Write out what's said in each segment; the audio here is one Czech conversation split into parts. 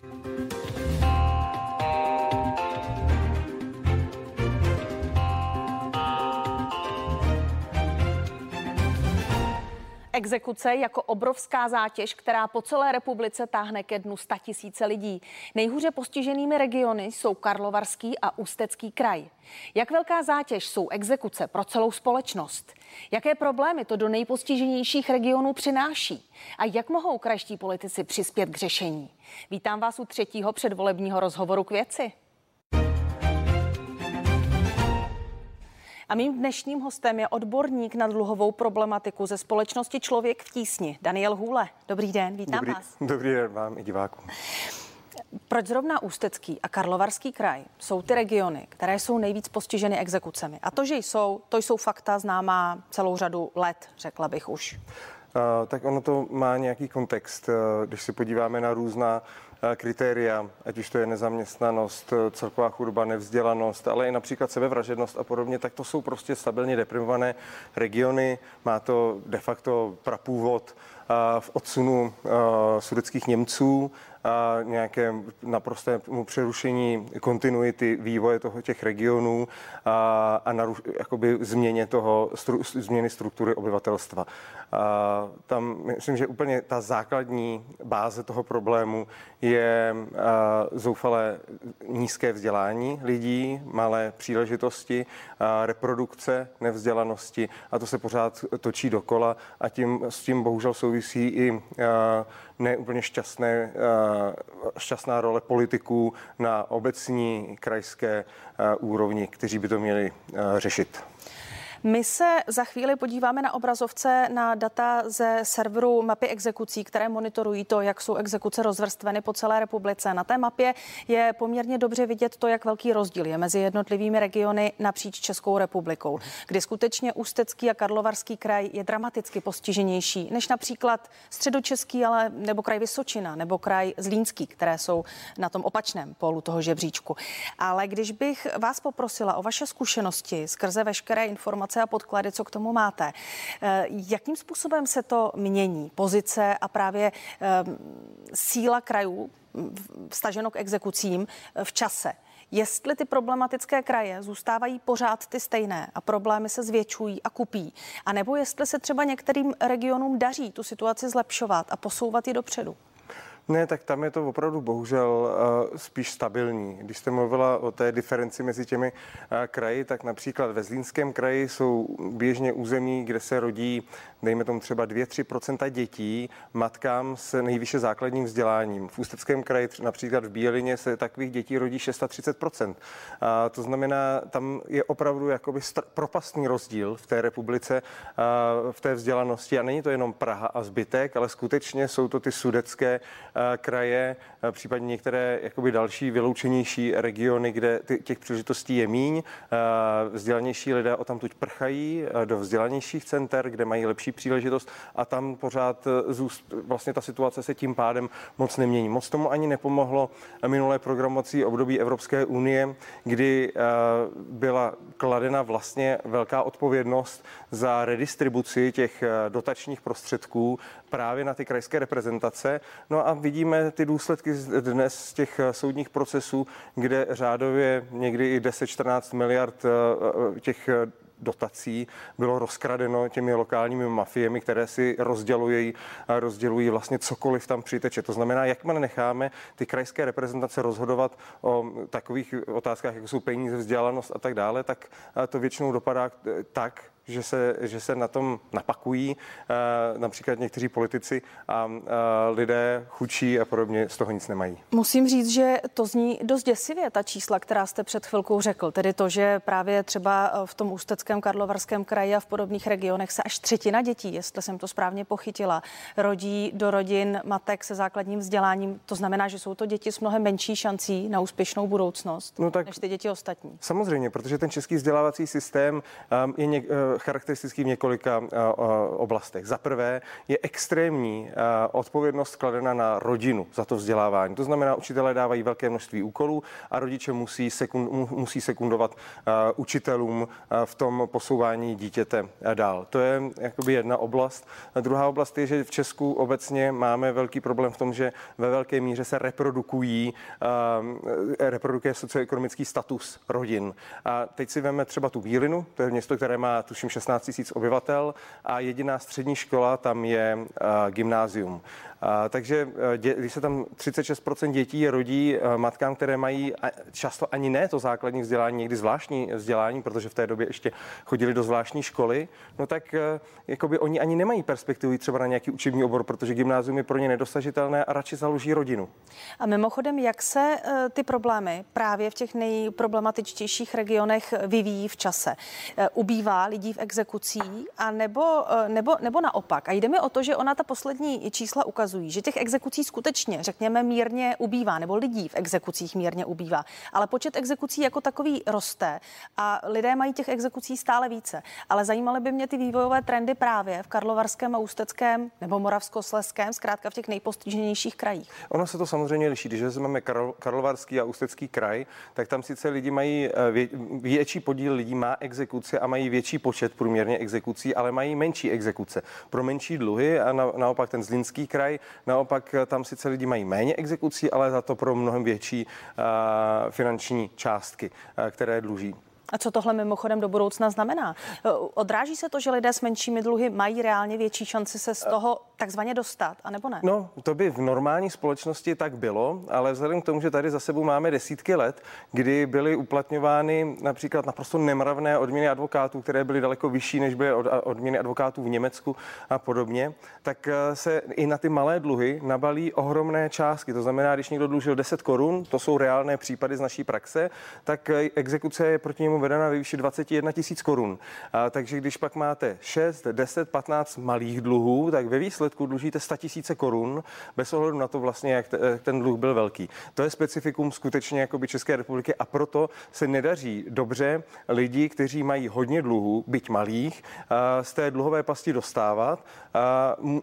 Thank you. Exekuce jako obrovská zátěž, která po celé republice táhne ke dnu tisíce lidí. Nejhůře postiženými regiony jsou Karlovarský a Ústecký kraj. Jak velká zátěž jsou exekuce pro celou společnost? Jaké problémy to do nejpostiženějších regionů přináší? A jak mohou krajští politici přispět k řešení? Vítám vás u třetího předvolebního rozhovoru k věci. A mým dnešním hostem je odborník na dluhovou problematiku ze společnosti Člověk v tísni, Daniel Hůle. Dobrý den, vítám dobrý, vás. Dobrý den vám i divákům. Proč zrovna Ústecký a Karlovarský kraj jsou ty regiony, které jsou nejvíc postiženy exekucemi? A to, že jsou, to jsou fakta známá celou řadu let, řekla bych už. Uh, tak ono to má nějaký kontext. Uh, když se podíváme na různá Eh, kritéria, ať už to je nezaměstnanost, eh, celková chudoba, nevzdělanost, ale i například sebevražednost a podobně, tak to jsou prostě stabilně deprimované regiony. Má to de facto prapůvod eh, v odsunu sudeckých Němců a nějaké naprostému přerušení kontinuity vývoje toho těch regionů a, a naruš, jakoby změně toho, stru, změny struktury obyvatelstva. A tam myslím, že úplně ta základní báze toho problému je zoufalé nízké vzdělání lidí, malé příležitosti, reprodukce nevzdělanosti a to se pořád točí dokola a tím s tím bohužel souvisí i neúplně šťastné, šťastná role politiků na obecní krajské úrovni, kteří by to měli řešit. My se za chvíli podíváme na obrazovce na data ze serveru mapy exekucí, které monitorují to, jak jsou exekuce rozvrstveny po celé republice. Na té mapě je poměrně dobře vidět to, jak velký rozdíl je mezi jednotlivými regiony napříč Českou republikou, kdy skutečně Ústecký a Karlovarský kraj je dramaticky postiženější než například Středočeský, ale nebo kraj Vysočina nebo kraj Zlínský, které jsou na tom opačném polu toho žebříčku. Ale když bych vás poprosila o vaše zkušenosti skrze veškeré informace, informace a podklady, co k tomu máte. Eh, jakým způsobem se to mění? Pozice a právě ehm, síla krajů vstaženo k exekucím eh, v čase. Jestli ty problematické kraje zůstávají pořád ty stejné a problémy se zvětšují a kupí, anebo jestli se třeba některým regionům daří tu situaci zlepšovat a posouvat ji dopředu. Ne, tak tam je to opravdu bohužel uh, spíš stabilní. Když jste mluvila o té diferenci mezi těmi uh, kraji, tak například ve Zlínském kraji jsou běžně území, kde se rodí, dejme tomu třeba 2-3% dětí matkám s nejvyšší základním vzděláním. V Ústeckém kraji, například v Bílině, se takových dětí rodí 630 a To znamená, tam je opravdu jakoby str- propastný rozdíl v té republice, v té vzdělanosti. A není to jenom Praha a zbytek, ale skutečně jsou to ty sudecké Eh, kraje, eh, případně některé jakoby další vyloučenější regiony, kde těch příležitostí je míň. Eh, vzdělanější lidé o tam tuď prchají do vzdělanějších center, kde mají lepší příležitost a tam pořád zůst, vlastně ta situace se tím pádem moc nemění. Moc tomu ani nepomohlo minulé programovací období Evropské unie, kdy byla kladena vlastně velká odpovědnost za redistribuci těch dotačních prostředků právě na ty krajské reprezentace. No a vidíme ty důsledky dnes z těch eh, soudních procesů, kde řádově někdy i 10-14 miliard eh, eh, těch dotací bylo rozkradeno těmi lokálními mafiemi, které si rozdělují, rozdělují vlastně cokoliv tam přiteče. To znamená, jakmile necháme ty krajské reprezentace rozhodovat o takových otázkách, jako jsou peníze, vzdělanost a tak dále, tak to většinou dopadá tak, že se, že se na tom napakují uh, například někteří politici a uh, lidé chučí a podobně z toho nic nemají. Musím říct, že to zní dost děsivě, ta čísla, která jste před chvilkou řekl, tedy to, že právě třeba eh, v tom Ústeckém, Karlovarském kraji a v podobných regionech se až třetina dětí, jestli jsem to správně pochytila, rodí do rodin matek se základním vzděláním. To znamená, že jsou to děti s mnohem menší šancí na úspěšnou budoucnost, no tak, než ty děti ostatní. Samozřejmě, protože ten český vzdělávací systém um, je něk, uh, charakteristický v několika oblastech. Za prvé je extrémní odpovědnost kladena na rodinu za to vzdělávání. To znamená, učitelé dávají velké množství úkolů a rodiče musí, sekund, musí sekundovat učitelům v tom posouvání dítěte dál. To je jakoby jedna oblast. A druhá oblast je, že v Česku obecně máme velký problém v tom, že ve velké míře se reprodukují, reprodukuje socioekonomický status rodin. A teď si veme třeba tu Bílinu, to je město, které má tuším 16 000 obyvatel a jediná střední škola tam je gymnázium. A, takže e, dě, když se tam 36% dětí rodí matkám, které mají často ani ne to základní vzdělání, někdy zvláštní vzdělání, protože v té době ještě chodili do zvláštní školy, no tak jakoby oni ani nemají perspektivu třeba na nějaký učební obor, protože gymnázium je pro ně nedosažitelné a radši založí rodinu. A mimochodem, jak se ty problémy právě v těch nejproblematičtějších regionech vyvíjí v čase? Ubývá lidí v exekucí a nebo, nebo, nebo naopak? A jde mi o to, že ona ta poslední čísla ukazují, že těch exekucí skutečně, řekněme, mírně ubývá, nebo lidí v exekucích mírně ubývá, ale počet exekucí jako takový roste a lidé mají těch exekucí stále více. Ale zajímaly by mě ty vývojové trendy právě v Karlovarském a Ústeckém nebo Moravskosleském, zkrátka v těch nejpostiženějších krajích. Ono se to samozřejmě liší. Když máme Karl, Karlovarský a Ústecký kraj, tak tam sice lidi mají eh, vě, větší podíl lidí má exekuce a mají větší počet průměrně exekucí, ale mají menší exekuce pro menší dluhy a na, naopak ten Zlínský kraj Naopak eh, tam sice lidi mají méně exekucí, ale za to pro mnohem větší uh, finanční částky, uh, které dluží. A co tohle mimochodem do budoucna znamená? Odráží se to, že lidé s menšími dluhy mají reálně větší šanci se z toho takzvaně dostat, anebo ne? No, to by v normální společnosti tak bylo, ale vzhledem k tomu, že tady za sebou máme desítky let, kdy byly uplatňovány například naprosto nemravné odměny advokátů, které byly daleko vyšší, než byly odměny advokátů v Německu a podobně, tak eh, se i na ty malé dluhy nabalí ohromné částky. To znamená, když někdo dlužil 10 korun, to jsou reálné případy z naší praxe, tak eh, exekuce je proti němu vedena ve výši 21 tisíc korun. Takže když pak máte 6, 10, 15 malých dluhů, tak ve výsledku dlužíte 100 tisíce korun bez ohledu na to vlastně, jak ten dluh byl velký. To je specifikum skutečně jakoby České republiky a proto se nedaří dobře lidi, kteří mají hodně dluhů, byť malých, z té dluhové pasti dostávat.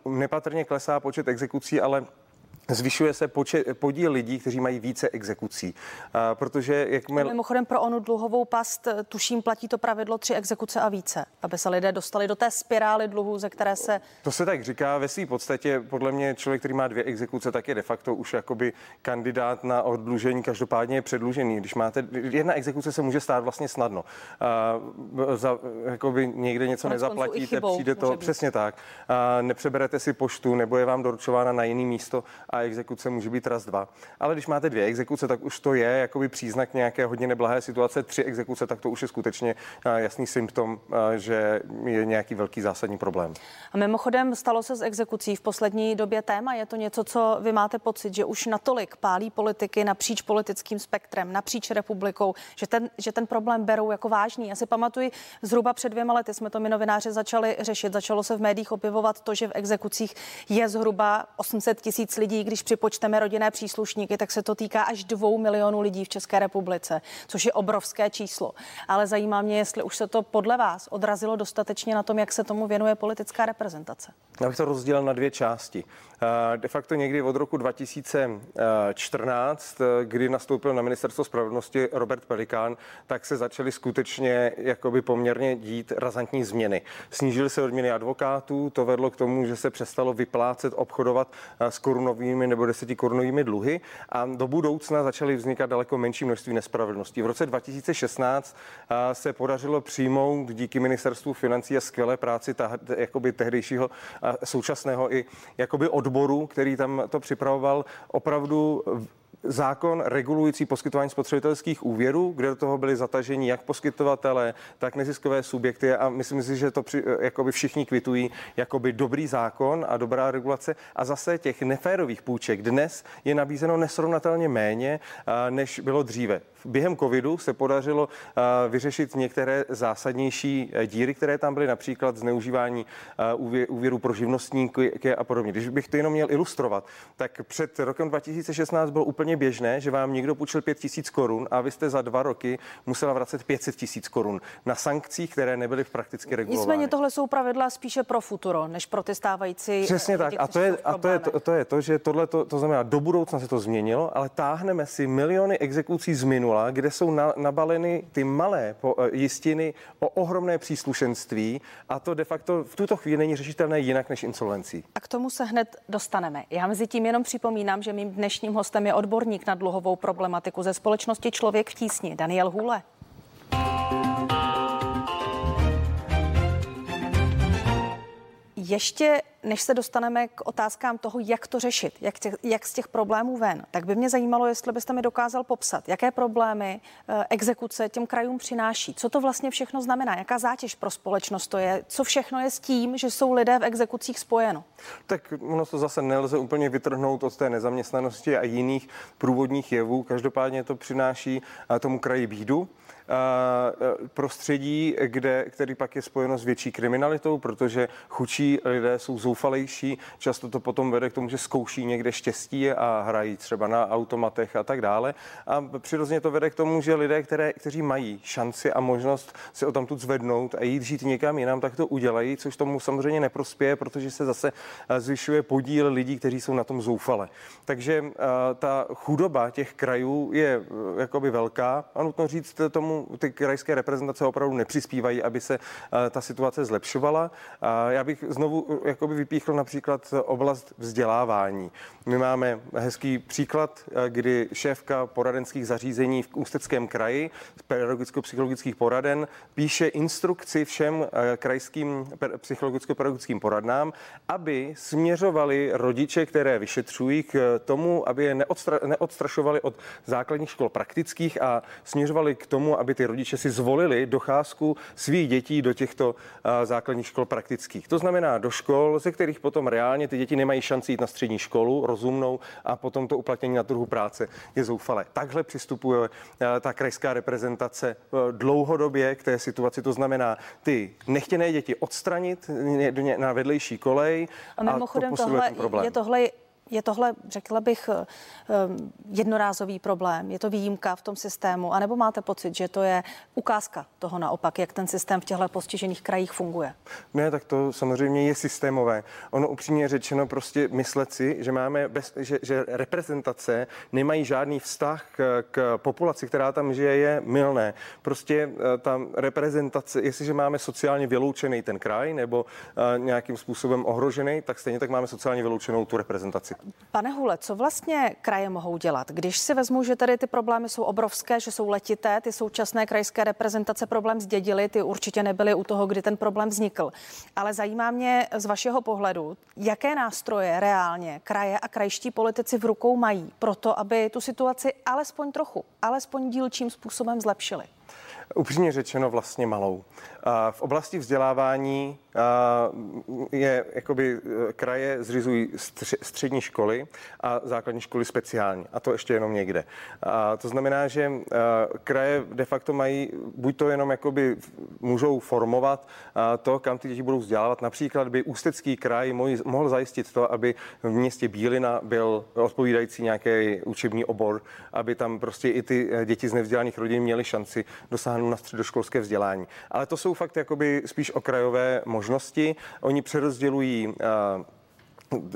Nepatrně klesá počet exekucí, ale Zvyšuje se počet, podíl lidí, kteří mají více exekucí, a, protože jakmile... Mimochodem pro onu dluhovou past, tuším, platí to pravidlo tři exekuce a více, aby se lidé dostali do té spirály dluhů, ze které se... To se tak říká ve své podstatě. Podle mě člověk, který má dvě exekuce, tak je de facto už jakoby kandidát na oddlužení, každopádně je předlužený. Když máte, jedna exekuce se může stát vlastně snadno. A, za, jakoby někde něco Konec nezaplatíte, chybou, přijde to přesně tak. A, nepřeberete si poštu, nebo je vám doručována na jiný místo a exekuce může být raz dva. Ale když máte dvě exekuce, tak už to je jakoby příznak nějaké hodně neblahé situace. Tři exekuce, tak to už je skutečně jasný symptom, že je nějaký velký zásadní problém. A mimochodem stalo se z exekucí v poslední době téma. Je to něco, co vy máte pocit, že už natolik pálí politiky napříč politickým spektrem, napříč republikou, že ten, že ten problém berou jako vážný. Já si pamatuju, zhruba před dvěma lety jsme to my novináři začali řešit. Začalo se v médiích objevovat to, že v exekucích je zhruba 800 tisíc lidí, když připočteme rodinné příslušníky, tak se to týká až dvou milionů lidí v České republice, což je obrovské číslo. Ale zajímá mě, jestli už se to podle vás odrazilo dostatečně na tom, jak se tomu věnuje politická reprezentace. Já bych to rozdělil na dvě části. Eh, de facto někdy od roku 2014, eh, kdy nastoupil na ministerstvo spravedlnosti Robert Pelikán, tak se začaly skutečně jakoby poměrně dít razantní změny. Snížily se odměny advokátů, to vedlo k tomu, že se přestalo vyplácet, obchodovat eh, s korunovými nebo korunovými dluhy a do budoucna začaly vznikat daleko menší množství nespravedlností. V roce 2016 se podařilo přijmout díky ministerstvu financí a skvělé práci ta, jakoby tehdejšího současného i jakoby odboru, který tam to připravoval, opravdu zákon regulující poskytování spotřebitelských úvěrů, kde do toho byli zataženi jak poskytovatele, tak neziskové subjekty a myslím si, že to při, jakoby všichni kvitují jakoby dobrý zákon a dobrá regulace a zase těch neférových půjček dnes je nabízeno nesrovnatelně méně, než bylo dříve. Během covidu se podařilo vyřešit některé zásadnější díry, které tam byly, například zneužívání úvěru pro živnostníky a podobně. Když bych to jenom měl ilustrovat, tak před rokem 2016 bylo úplně úplně běžné, že vám někdo půjčil 5 tisíc korun a vy jste za dva roky musela vracet 500 tisíc korun na sankcích, které nebyly v prakticky regulovány. Nicméně tohle jsou pravidla spíše pro futuro, než pro ty stávající. Přesně tak. A to je, a to je to, to je to, že tohle to, to znamená, do budoucna se to změnilo, ale táhneme si miliony exekucí z minula, kde jsou na, nabaleny ty malé po, eh, jistiny o ohromné příslušenství a to de facto v tuto chvíli není řešitelné jinak než insolvencí. A k tomu se hned dostaneme. Já mezi tím jenom připomínám, že mým dnešním hostem je odborník na dluhovou problematiku ze společnosti Člověk v tísni, Daniel Hůle. Ještě než se dostaneme k otázkám toho, jak to řešit, jak, těch, jak z těch problémů ven, tak by mě zajímalo, jestli byste mi dokázal popsat, jaké problémy e, exekuce těm krajům přináší, co to vlastně všechno znamená, jaká zátěž pro společnost to je, co všechno je s tím, že jsou lidé v exekucích spojeno. Tak ono to zase nelze úplně vytrhnout od té nezaměstnanosti a jiných průvodních jevů. Každopádně to přináší eh, tomu kraji bídu prostředí, kde, který pak je spojeno s větší kriminalitou, protože chudší lidé jsou zoufalejší, často to potom vede k tomu, že zkouší někde štěstí a hrají třeba na automatech a tak dále. A přirozeně to vede k tomu, že lidé, které, kteří mají šanci a možnost se o tamtud zvednout a jít žít někam jinam, tak to udělají, což tomu samozřejmě neprospěje, protože se zase zvyšuje podíl lidí, kteří jsou na tom zoufale. Takže ta chudoba těch krajů je jakoby velká a nutno říct tomu ty krajské reprezentace opravdu nepřispívají, aby se eh, ta situace zlepšovala. Já bych znovu eh, jakoby vypíchl například oblast vzdělávání. My máme hezký příklad, eh, kdy šéfka poradenských zařízení v Ústeckém kraji z pedagogicko-psychologických poraden píše instrukci všem krajským psychologicko-pedagogickým poradnám, aby směřovali rodiče, které vyšetřují k tomu, aby je neodstra, neodstrašovali od základních škol praktických a směřovali k tomu, aby ty rodiče si zvolili docházku svých dětí do těchto základních škol praktických. To znamená do škol, ze kterých potom reálně ty děti nemají šanci jít na střední školu rozumnou a potom to uplatnění na trhu práce je zoufalé. Takhle přistupuje ta krajská reprezentace e, dlouhodobě k té situaci. To znamená ty nechtěné děti odstranit na vedlejší kolej. A mimochodem a to tohle, je tohle je tohle, řekla bych, eh, eh, jednorázový problém? Je to výjimka v tom systému? A nebo máte pocit, že to je ukázka toho naopak, jak ten systém v těchto postižených krajích funguje? Ne, tak to samozřejmě je systémové. Ono upřímně řečeno prostě myslet si, že máme, bez, že, že reprezentace nemají žádný vztah k, k populaci, která tam žije, je milné. Prostě eh, ta reprezentace, jestliže máme sociálně vyloučený ten kraj nebo nějakým způsobem ohrožený, tak stejně tak máme sociálně vyloučenou tu reprezentaci. Pane Hule, co vlastně kraje mohou dělat? Když si vezmu, že tady ty problémy jsou obrovské, že jsou letité, ty současné krajské reprezentace problém zdědili, ty určitě nebyly u toho, kdy ten problém vznikl. Ale zajímá mě z vašeho pohledu, jaké nástroje reálně kraje a krajští politici v rukou mají pro to, aby tu situaci alespoň trochu, alespoň dílčím způsobem zlepšili? Upřímně řečeno vlastně malou. V oblasti vzdělávání je, jakoby e, kraje zřizují střední školy a základní školy speciální. A to ještě jenom někde. A to znamená, že e, kraje de facto mají, buď to jenom jakoby můžou formovat to, kam ty děti budou vzdělávat. Například by Ústecký kraj mohl zajistit to, aby v městě Bílina byl odpovídající nějaký učební obor, aby tam prostě i ty e, děti z nevzdělaných rodin měly šanci dosáhnout na středoškolské vzdělání. Ale to jsou fakt jakoby spíš okrajové možnosti. Oni přerozdělují uh,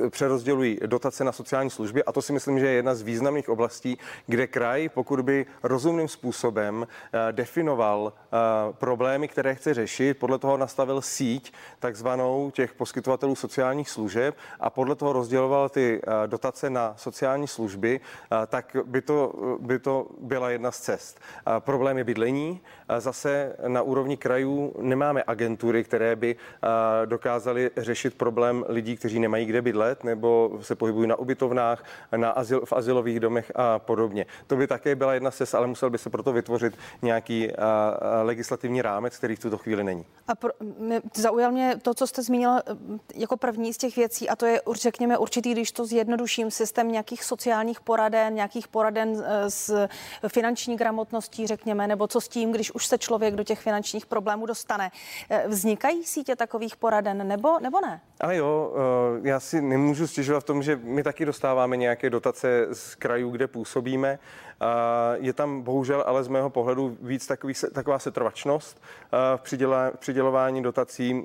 přerozdělují dotace na sociální služby a to si myslím, že je jedna z významných oblastí, kde kraj, pokud by rozumným způsobem eh, definoval eh, problémy, které chce řešit, podle toho nastavil síť takzvanou těch poskytovatelů sociálních služeb a podle toho rozděloval ty eh, dotace na sociální služby, tak by to, by to byla jedna z cest. Problém je bydlení. Zase na úrovni krajů nemáme agentury, které by dokázaly řešit problém lidí, kteří nemají kde bydlet nebo se pohybují na ubytovnách, na azyl, v asilových domech a podobně. To by také byla jedna cesta, ale musel by se proto vytvořit nějaký a, a, legislativní rámec, který v tuto chvíli není. A pro, mě, zaujal mě to, co jste zmínil e, jako první z těch věcí, a to je, řekněme, určitý, když to zjednoduším, systém nějakých sociálních poraden, nějakých poraden e, s finanční gramotností, řekněme, nebo co s tím, když už se člověk do těch finančních problémů dostane. E, vznikají sítě takových poraden, nebo, nebo ne? Ale jo, já si nemůžu stěžovat v tom, že my taky dostáváme nějaké dotace z krajů, kde působíme. Je tam bohužel ale z mého pohledu víc takový, taková setrvačnost v přidělování dotací.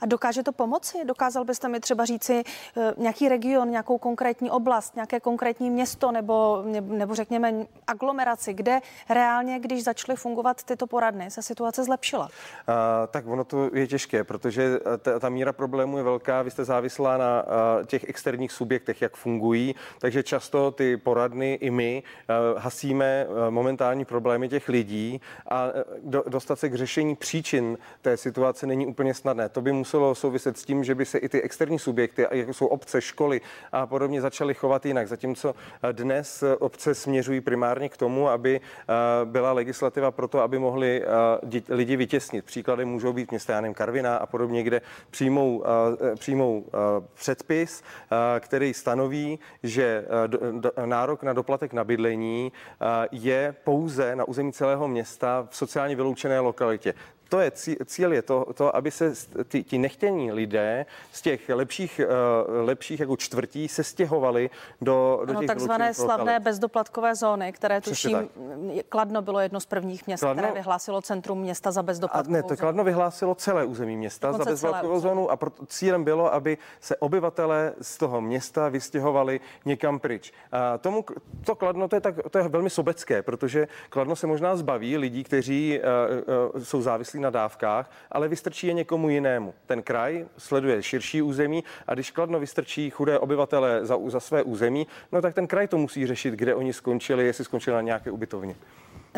A dokáže to pomoci? Dokázal byste mi třeba říci e, nějaký region, nějakou konkrétní oblast, nějaké konkrétní město nebo, nebo řekněme aglomeraci, kde reálně, když začaly fungovat tyto poradny, se situace zlepšila? A, tak ono to je těžké, protože ta, ta míra problémů je velká. Vy jste závislá na těch externích subjektech, jak fungují, takže často ty poradny i my a, hasíme momentální problémy těch lidí a do, dostat se k řešení příčin té situace není úplně snadné. To by muselo souviset s tím, že by se i ty externí subjekty, jako jsou obce, školy a podobně, začaly chovat jinak. Zatímco dnes obce směřují primárně k tomu, aby byla legislativa pro to, aby mohli lidi vytěsnit. Příklady můžou být města Janem Karviná a podobně, kde přijmou, přijmou předpis, který stanoví, že nárok na doplatek na bydlení je pouze na území celého města v sociálně vyloučené lokalitě to je cíl je to, to aby se ty, ti nechtění lidé z těch lepších, uh, lepších jako čtvrtí se stěhovali do, do ano, těch takzvané slavné lokalit. bezdoplatkové zóny, které tuším, Kladno bylo jedno z prvních měst, Kladno, které vyhlásilo centrum města za bezdoplatkovou a ne, to Kladno vyhlásilo celé území města Dokonce za bezdoplatkovou zónu a proto cílem bylo, aby se obyvatele z toho města vystěhovali někam pryč. A tomu, to Kladno, to je, tak, to je velmi sobecké, protože Kladno se možná zbaví lidí, kteří uh, uh, jsou závislí závislí na dávkách, ale vystrčí je někomu jinému. Ten kraj sleduje širší území a když Kladno vystrčí chudé obyvatele za, za své území, no tak ten kraj to musí řešit, kde oni skončili, jestli skončili na nějaké ubytovně.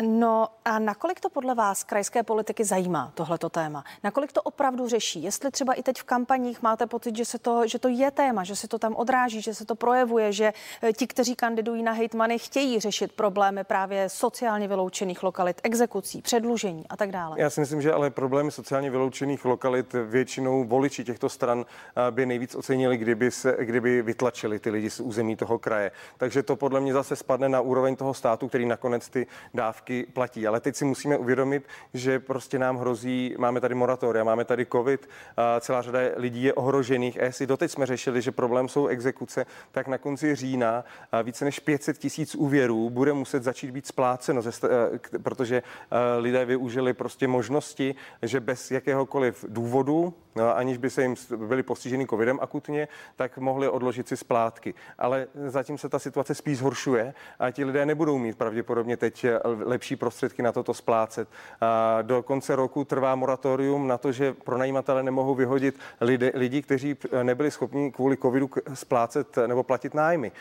No a nakolik to podle vás krajské politiky zajímá, tohleto téma? Nakolik to opravdu řeší? Jestli třeba i teď v kampaních máte pocit, že, se to, že to je téma, že se to tam odráží, že se to projevuje, že eh, ti, kteří kandidují na hejtmany, chtějí řešit problémy právě sociálně vyloučených lokalit, exekucí, předlužení a tak dále? Já si myslím, že ale problémy sociálně vyloučených lokalit většinou voliči těchto stran eh, by nejvíc ocenili, kdyby, se, kdyby vytlačili ty lidi z území toho kraje. Takže to podle mě zase spadne na úroveň toho státu, který nakonec ty dávky dávky platí. Ale teď si musíme uvědomit, že prostě nám hrozí, máme tady moratoria, máme tady covid, celá řada lidí je ohrožených. A jestli doteď jsme řešili, že problém jsou exekuce, tak na konci října více než 500 tisíc úvěrů bude muset začít být spláceno, protože lidé využili prostě možnosti, že bez jakéhokoliv důvodu, no, aniž by se jim byli postiženi covidem akutně, tak mohli odložit si splátky. Ale zatím se ta situace spíš zhoršuje a ti lidé nebudou mít pravděpodobně teď lepší prostředky na toto splácet. Do konce roku trvá moratorium na to, že pronajímatele nemohou vyhodit lidi, lidi kteří nebyli schopni kvůli covidu splácet nebo platit nájmy.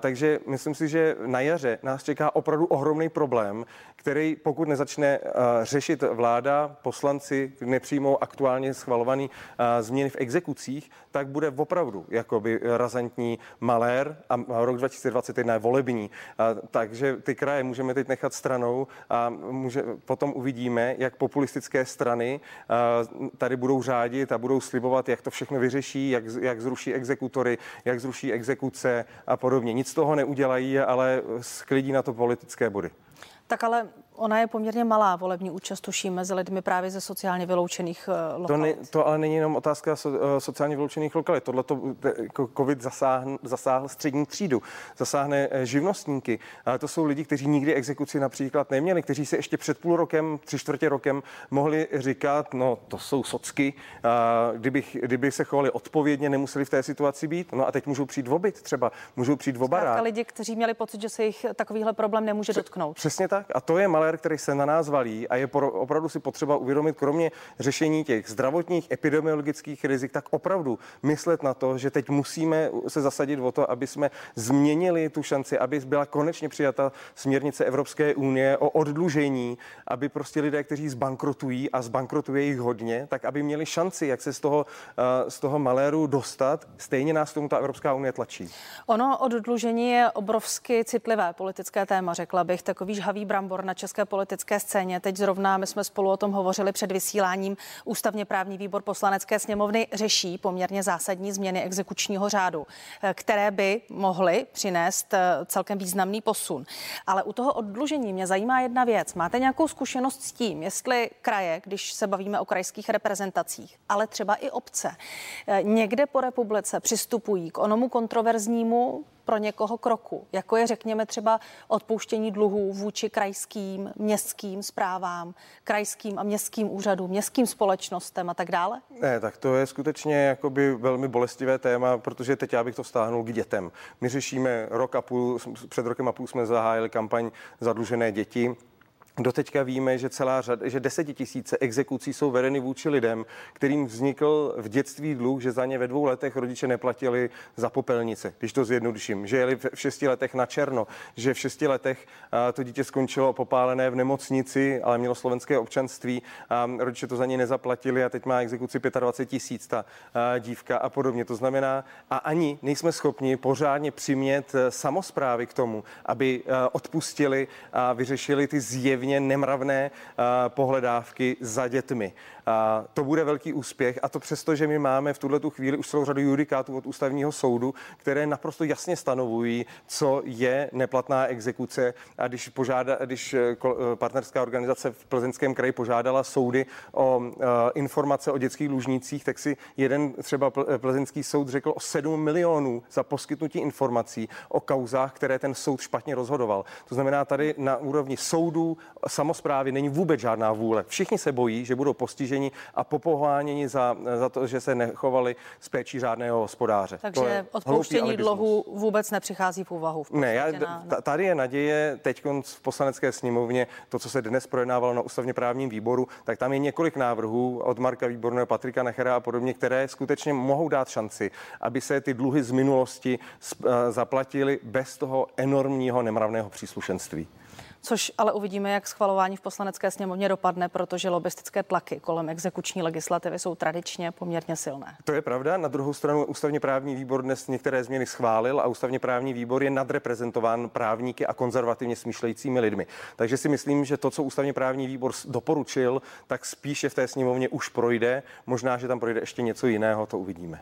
Takže myslím si, že na jaře nás čeká opravdu ohromný problém, který pokud nezačne uh, řešit vláda, poslanci nepřijmou aktuálně schvalovaný změny v exekucích, tak bude opravdu jakoby razantní malér a rok 2021 je volební. Takže ty kraje můžeme teď nechat stranou a může, potom uvidíme, jak populistické strany uh, tady budou řádit a budou slibovat, jak to všechno vyřeší, jak, jak zruší exekutory, jak zruší exekuce a podobně. Nic toho neudělají, ale sklidí na to politické body. Tak ale Ona je poměrně malá volební účast, tuším, mezi lidmi právě ze sociálně vyloučených lokalit. To, ne, to ale není jenom otázka so, eh, sociálně vyloučených lokalit. Tohle to COVID zasáhl, zasáhl střední třídu, zasáhne eh, živnostníky. A to jsou lidi, kteří nikdy exekuci například neměli, kteří se ještě před půl rokem, tři čtvrtě rokem mohli říkat, no to jsou socky, a kdybych, kdyby se chovali odpovědně, nemuseli v té situaci být. No a teď můžou přijít v obyt třeba, můžou přijít v obarák. lidi, kteří měli pocit, že se jich takovýhle problém nemůže dotknout. Přesně tak. A to je malé malér, který se na nás valí a je opravdu si potřeba uvědomit, kromě řešení těch zdravotních, epidemiologických rizik, tak opravdu myslet na to, že teď musíme se zasadit o to, aby jsme změnili tu šanci, aby byla konečně přijata směrnice Evropské unie o oddlužení, aby prostě lidé, kteří zbankrotují a zbankrotuje jich hodně, tak aby měli šanci, jak se z toho, eh, z toho maléru dostat. Stejně nás tomu ta Evropská unie tlačí. Ono oddlužení je obrovsky citlivé politické téma, řekla bych. Takový žhavý brambor na české politické scéně. Teď zrovna my jsme spolu o tom hovořili před vysíláním. Ústavně právní výbor poslanecké sněmovny řeší poměrně zásadní změny exekučního řádu, eh, které by mohly přinést eh, celkem významný posun. Ale u toho oddlužení mě zajímá jedna věc. Máte nějakou zkušenost s tím, jestli kraje, když se bavíme o krajských reprezentacích, ale třeba i obce, eh, někde po republice přistupují k onomu kontroverznímu pro někoho kroku, jako je řekněme třeba odpouštění dluhů vůči krajským, městským zprávám, krajským a městským úřadům, městským společnostem a tak dále? Ne, tak to je skutečně jakoby velmi bolestivé téma, protože teď já bych to stáhnul k dětem. My řešíme rok a půl, před rokem a půl jsme zahájili kampaň Zadlužené děti Doteďka víme, že celá řada, že desetitisíce exekucí jsou vedeny vůči lidem, kterým vznikl v dětství dluh, že za ně ve dvou letech rodiče neplatili za popelnice, když to zjednoduším, že jeli v šesti letech na černo, že v šesti letech to dítě skončilo popálené v nemocnici, ale mělo slovenské občanství a rodiče to za ně nezaplatili a teď má exekuci 25 tisíc ta dívka a podobně. To znamená, a ani nejsme schopni pořádně přimět e, samozprávy k tomu, aby e, odpustili a vyřešili ty zjevy zjevně nemravné eh, pohledávky za dětmi. To bude velký úspěch a to přesto, že my máme v tuhle chvíli už celou řadu judikátů od ústavního soudu, které naprosto jasně stanovují, co je neplatná exekuce. A když, požáda, když eh, eh, partnerská organizace v Plzeňském kraji požádala soudy o informace o dětských dlužnících, tak si jeden třeba plzeňský soud řekl o 7 milionů za poskytnutí informací o kauzách, které ten soud špatně rozhodoval. To znamená, tady na úrovni soudů, samozprávy není vůbec žádná vůle. Všichni se bojí, že budou postiženi a popoháněni za, za to, že se nechovali z péčí řádného hospodáře. Takže odpouštění dluhu vůbec nepřichází v úvahu. V ne, já, na, tady je naděje teď v poslanecké sněmovně, to, co se dnes projednávalo na ústavně právním výboru, tak tam je několik návrhů od Marka Výborného, Patrika Nechera a podobně, které skutečně mohou dát šanci, aby se ty dluhy z minulosti zaplatily bez toho enormního nemravného příslušenství což ale uvidíme, jak schvalování v poslanecké sněmovně dopadne, protože lobistické tlaky kolem exekuční legislativy jsou tradičně poměrně silné. To je pravda. Na druhou stranu ústavně právní výbor dnes některé změny schválil a ústavně právní výbor je nadreprezentován právníky a konzervativně smýšlejícími lidmi. Takže si myslím, že to, co ústavně právní výbor doporučil, tak spíše v té sněmovně už projde. Možná, že tam projde ještě něco jiného, to uvidíme.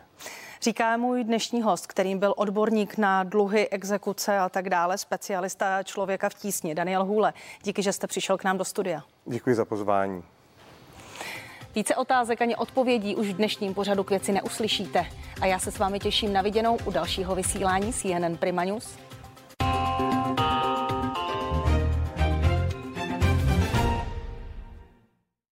Říká můj dnešní host, kterým byl odborník na dluhy, exekuce a tak dále, specialista člověka v tísni, Daniel Hůle. Díky, že jste přišel k nám do studia. Děkuji za pozvání. Více otázek ani odpovědí už v dnešním pořadu k věci neuslyšíte. A já se s vámi těším na viděnou u dalšího vysílání CNN Prima News.